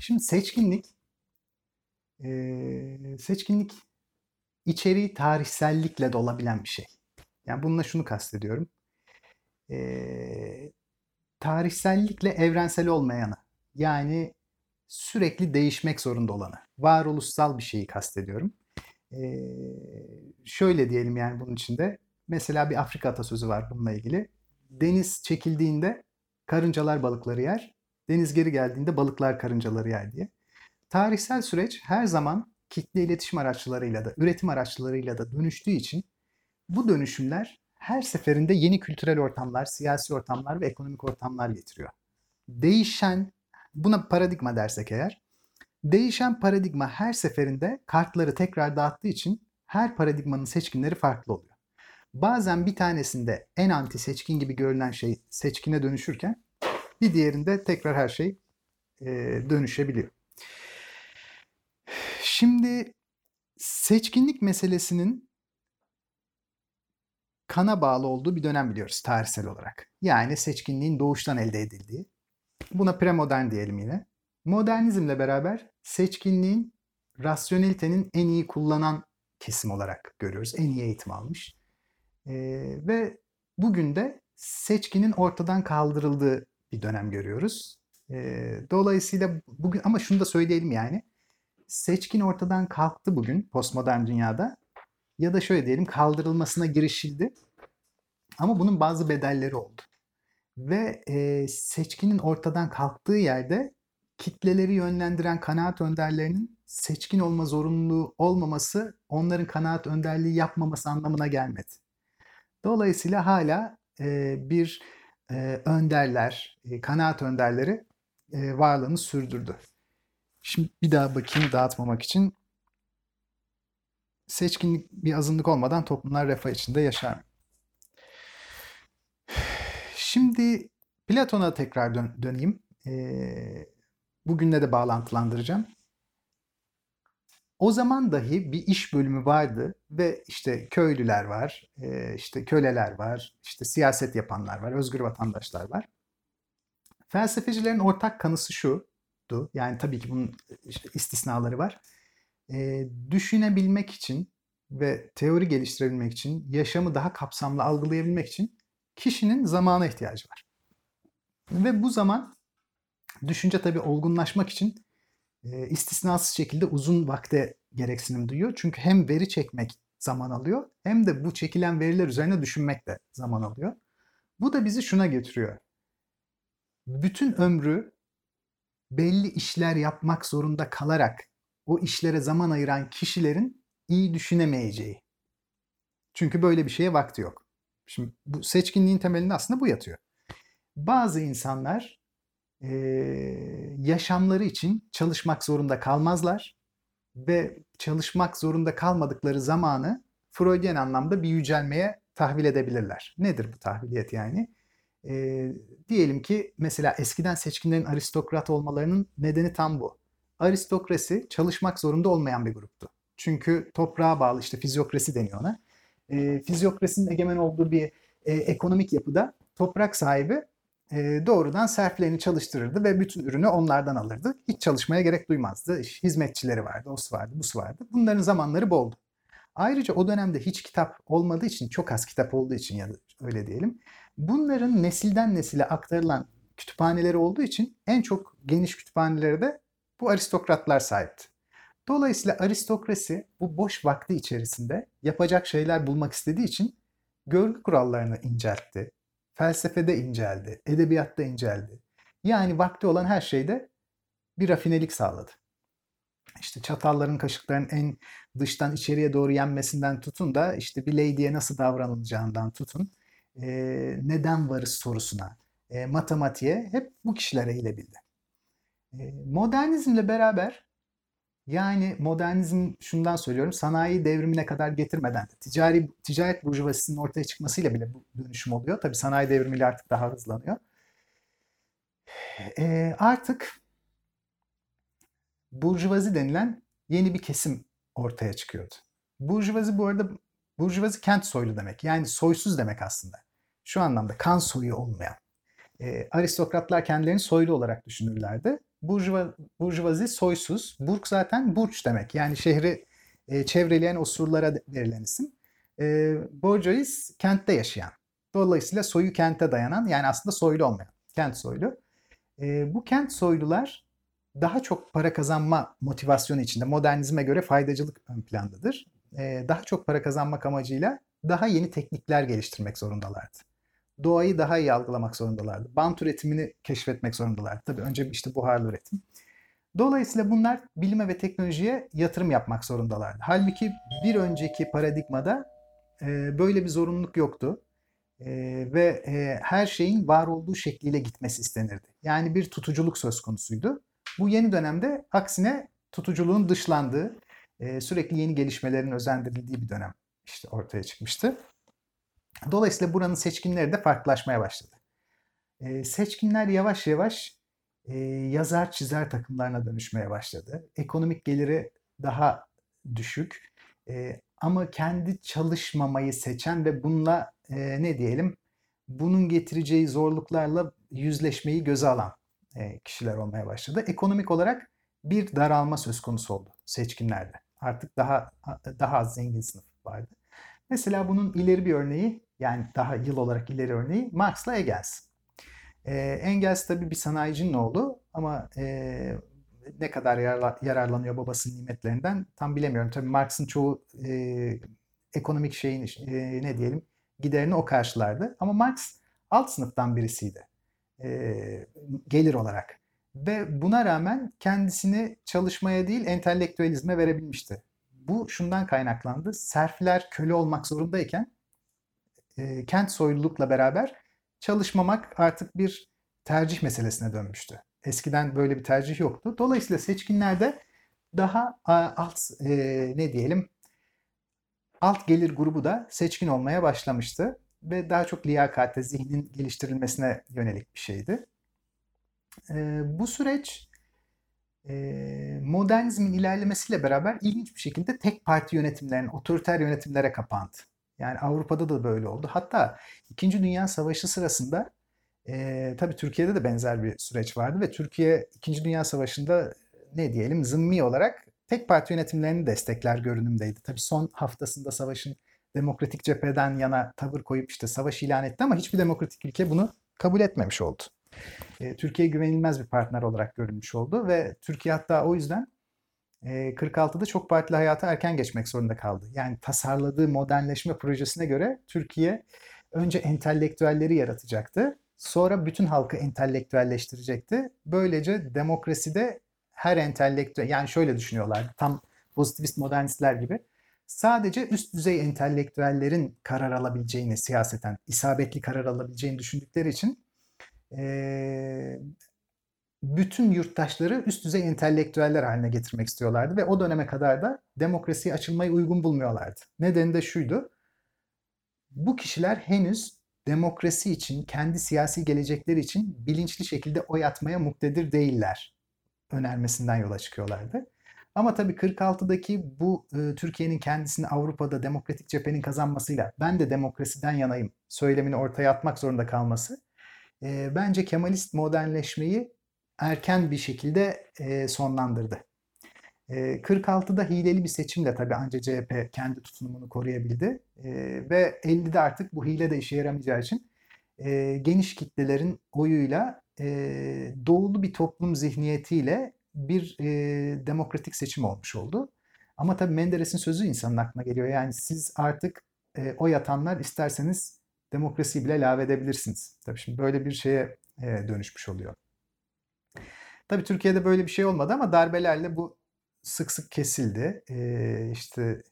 Şimdi seçkinlik, e, seçkinlik içeriği tarihsellikle de olabilen bir şey. Yani bununla şunu kastediyorum. E, tarihsellikle evrensel olmayanı. Yani sürekli değişmek zorunda olanı. Varoluşsal bir şeyi kastediyorum. E, şöyle diyelim yani bunun içinde. Mesela bir Afrika atasözü var bununla ilgili. Deniz çekildiğinde karıncalar balıkları yer. Deniz geri geldiğinde balıklar karıncaları yer diye. Tarihsel süreç her zaman kitle iletişim araçlarıyla da, üretim araçlarıyla da dönüştüğü için bu dönüşümler her seferinde yeni kültürel ortamlar, siyasi ortamlar ve ekonomik ortamlar getiriyor. Değişen, buna paradigma dersek eğer, değişen paradigma her seferinde kartları tekrar dağıttığı için her paradigmanın seçkinleri farklı oluyor. Bazen bir tanesinde en anti seçkin gibi görülen şey seçkine dönüşürken bir diğerinde tekrar her şey e, dönüşebiliyor. Şimdi seçkinlik meselesinin kana bağlı olduğu bir dönem biliyoruz tarihsel olarak. Yani seçkinliğin doğuştan elde edildiği. Buna premodern diyelim yine. Modernizmle beraber seçkinliğin rasyonelitenin en iyi kullanan kesim olarak görüyoruz. En iyi eğitim almış. Ee, ve bugün de seçkinin ortadan kaldırıldığı bir dönem görüyoruz. Ee, dolayısıyla bugün ama şunu da söyleyelim yani. Seçkin ortadan kalktı bugün postmodern dünyada. Ya da şöyle diyelim kaldırılmasına girişildi. Ama bunun bazı bedelleri oldu. Ve e, seçkinin ortadan kalktığı yerde kitleleri yönlendiren kanaat önderlerinin seçkin olma zorunluluğu olmaması onların kanaat önderliği yapmaması anlamına gelmedi. Dolayısıyla hala e, bir e, önderler, e, kanaat önderleri e, varlığını sürdürdü. Şimdi bir daha bakayım dağıtmamak için. Seçkinlik bir azınlık olmadan toplumlar refah içinde yaşar. Şimdi Platon'a tekrar dön döneyim. Ee, bugünle de bağlantılandıracağım. O zaman dahi bir iş bölümü vardı ve işte köylüler var, işte köleler var, işte siyaset yapanlar var, özgür vatandaşlar var. Felsefecilerin ortak kanısı şuydu, yani tabii ki bunun işte istisnaları var. düşünebilmek için ve teori geliştirebilmek için, yaşamı daha kapsamlı algılayabilmek için kişinin zamana ihtiyacı var. Ve bu zaman düşünce tabii olgunlaşmak için e, istisnasız şekilde uzun vakte gereksinim duyuyor. Çünkü hem veri çekmek zaman alıyor hem de bu çekilen veriler üzerine düşünmek de zaman alıyor. Bu da bizi şuna getiriyor. Bütün ömrü belli işler yapmak zorunda kalarak o işlere zaman ayıran kişilerin iyi düşünemeyeceği. Çünkü böyle bir şeye vakti yok. Şimdi bu seçkinliğin temelinde aslında bu yatıyor. Bazı insanlar e, yaşamları için çalışmak zorunda kalmazlar ve çalışmak zorunda kalmadıkları zamanı Freudian anlamda bir yücelmeye tahvil edebilirler. Nedir bu tahviliyet yani? E, diyelim ki mesela eskiden seçkinlerin aristokrat olmalarının nedeni tam bu. Aristokrasi çalışmak zorunda olmayan bir gruptu. Çünkü toprağa bağlı işte fizyokrasi deniyor ona. E, fizyokrasinin egemen olduğu bir e, ekonomik yapıda toprak sahibi doğrudan serflerini çalıştırırdı ve bütün ürünü onlardan alırdı. Hiç çalışmaya gerek duymazdı. Hizmetçileri vardı, osu vardı, busu vardı. Bunların zamanları boldu. Ayrıca o dönemde hiç kitap olmadığı için, çok az kitap olduğu için ya da öyle diyelim. Bunların nesilden nesile aktarılan kütüphaneleri olduğu için en çok geniş kütüphanelere de bu aristokratlar sahipti. Dolayısıyla aristokrasi bu boş vakti içerisinde yapacak şeyler bulmak istediği için görgü kurallarını inceltti, felsefede inceldi, edebiyatta inceldi. Yani vakti olan her şeyde bir rafinelik sağladı. İşte çatalların, kaşıkların en dıştan içeriye doğru yenmesinden tutun da işte bir lady'ye nasıl davranılacağından tutun, e, neden varız sorusuna, e, matematiğe hep bu kişiler eğilebildi. E, modernizmle beraber yani modernizm şundan söylüyorum sanayi devrimine kadar getirmeden ticari ticaret burjuvazisinin ortaya çıkmasıyla bile bu dönüşüm oluyor. Tabii sanayi devrimiyle artık daha hızlanıyor. E, artık burjuvazi denilen yeni bir kesim ortaya çıkıyordu. Burjuvazi bu arada burjuvazi kent soylu demek. Yani soysuz demek aslında. Şu anlamda kan soyu olmayan. E, aristokratlar kendilerini soylu olarak düşünürlerdi Burjuva, burjuvazi soysuz. Burg zaten burç demek. Yani şehri e, çevreleyen osurlara verilen isim. E, Bourgeois kentte yaşayan. Dolayısıyla soyu kente dayanan yani aslında soylu olmayan. Kent soylu. E, bu kent soylular daha çok para kazanma motivasyonu içinde modernizme göre faydacılık ön plandadır. E, daha çok para kazanmak amacıyla daha yeni teknikler geliştirmek zorundalardı. Doğayı daha iyi algılamak zorundalardı. Bant üretimini keşfetmek zorundalardı. Tabii önce işte buharlı üretim. Dolayısıyla bunlar bilime ve teknolojiye yatırım yapmak zorundalardı. Halbuki bir önceki paradigmada e, böyle bir zorunluluk yoktu. E, ve e, her şeyin var olduğu şekliyle gitmesi istenirdi. Yani bir tutuculuk söz konusuydu. Bu yeni dönemde aksine tutuculuğun dışlandığı, e, sürekli yeni gelişmelerin özendirildiği bir dönem işte ortaya çıkmıştı. Dolayısıyla buranın seçkinleri de farklılaşmaya başladı. E, seçkinler yavaş yavaş e, yazar çizer takımlarına dönüşmeye başladı. Ekonomik geliri daha düşük e, ama kendi çalışmamayı seçen ve bununla e, ne diyelim bunun getireceği zorluklarla yüzleşmeyi göze alan e, kişiler olmaya başladı. Ekonomik olarak bir daralma söz konusu oldu seçkinlerde. Artık daha daha az zengin sınıf vardı. Mesela bunun ileri bir örneği yani daha yıl olarak ileri örneği Marx'la Engels. E, Engels tabii bir sanayicinin oğlu ama e, ne kadar yararla, yararlanıyor babasının nimetlerinden tam bilemiyorum. Tabii Marx'ın çoğu e, ekonomik şeyin e, ne diyelim giderini o karşılardı. Ama Marx alt sınıftan birisiydi e, gelir olarak. Ve buna rağmen kendisini çalışmaya değil entelektüelizme verebilmişti. Bu şundan kaynaklandı. Serfler köle olmak zorundayken e, kent soylulukla beraber çalışmamak artık bir tercih meselesine dönmüştü. Eskiden böyle bir tercih yoktu. Dolayısıyla seçkinlerde daha alt e, ne diyelim alt gelir grubu da seçkin olmaya başlamıştı ve daha çok liyakate, zihnin geliştirilmesine yönelik bir şeydi. E, bu süreç e, modernizmin ilerlemesiyle beraber ilginç bir şekilde tek parti yönetimlerin, otoriter yönetimlere kapandı. Yani Avrupa'da da böyle oldu. Hatta İkinci Dünya Savaşı sırasında e, tabii Türkiye'de de benzer bir süreç vardı ve Türkiye İkinci Dünya Savaşı'nda ne diyelim zımmi olarak tek parti yönetimlerini destekler görünümdeydi. Tabii son haftasında savaşın demokratik cepheden yana tavır koyup işte savaş ilan etti ama hiçbir demokratik ülke bunu kabul etmemiş oldu. E, Türkiye güvenilmez bir partner olarak görülmüş oldu ve Türkiye hatta o yüzden 46'da çok partili hayata erken geçmek zorunda kaldı. Yani tasarladığı modernleşme projesine göre Türkiye önce entelektüelleri yaratacaktı. Sonra bütün halkı entelektüelleştirecekti. Böylece demokraside her entelektüel yani şöyle düşünüyorlardı tam pozitivist modernistler gibi sadece üst düzey entelektüellerin karar alabileceğini siyaseten isabetli karar alabileceğini düşündükleri için bütün yurttaşları üst düzey entelektüeller haline getirmek istiyorlardı ve o döneme kadar da demokrasiye açılmayı uygun bulmuyorlardı. Nedeni de şuydu. Bu kişiler henüz demokrasi için, kendi siyasi gelecekleri için bilinçli şekilde oy atmaya muktedir değiller önermesinden yola çıkıyorlardı. Ama tabii 46'daki bu e, Türkiye'nin kendisini Avrupa'da demokratik cephenin kazanmasıyla ben de demokrasiden yanayım söylemini ortaya atmak zorunda kalması e, bence Kemalist modernleşmeyi erken bir şekilde e, sonlandırdı. E, 46'da hileli bir seçimle tabii anca CHP kendi tutumunu koruyabildi. E, ve 50'de artık bu hile de işe yaramayacağı için e, geniş kitlelerin oyuyla e, doğulu bir toplum zihniyetiyle bir e, demokratik seçim olmuş oldu. Ama tabii Menderes'in sözü insanın aklına geliyor. Yani siz artık e, oy atanlar isterseniz demokrasiyi bile lave edebilirsiniz. Tabii şimdi böyle bir şeye e, dönüşmüş oluyor. Tabii Türkiye'de böyle bir şey olmadı ama darbelerle bu sık sık kesildi. Ee, işte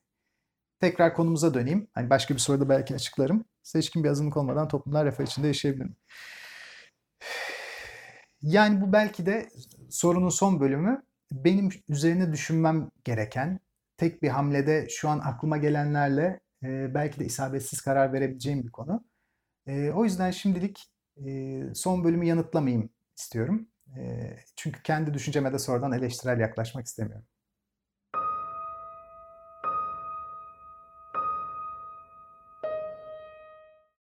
tekrar konumuza döneyim. Hani başka bir soruda belki açıklarım. Seçkin bir azınlık olmadan toplumlar refah içinde yaşayabilir mi? Yani bu belki de sorunun son bölümü benim üzerine düşünmem gereken tek bir hamlede şu an aklıma gelenlerle e, belki de isabetsiz karar verebileceğim bir konu. E, o yüzden şimdilik e, son bölümü yanıtlamayayım istiyorum. Çünkü kendi düşünceme de sonradan eleştirel yaklaşmak istemiyorum.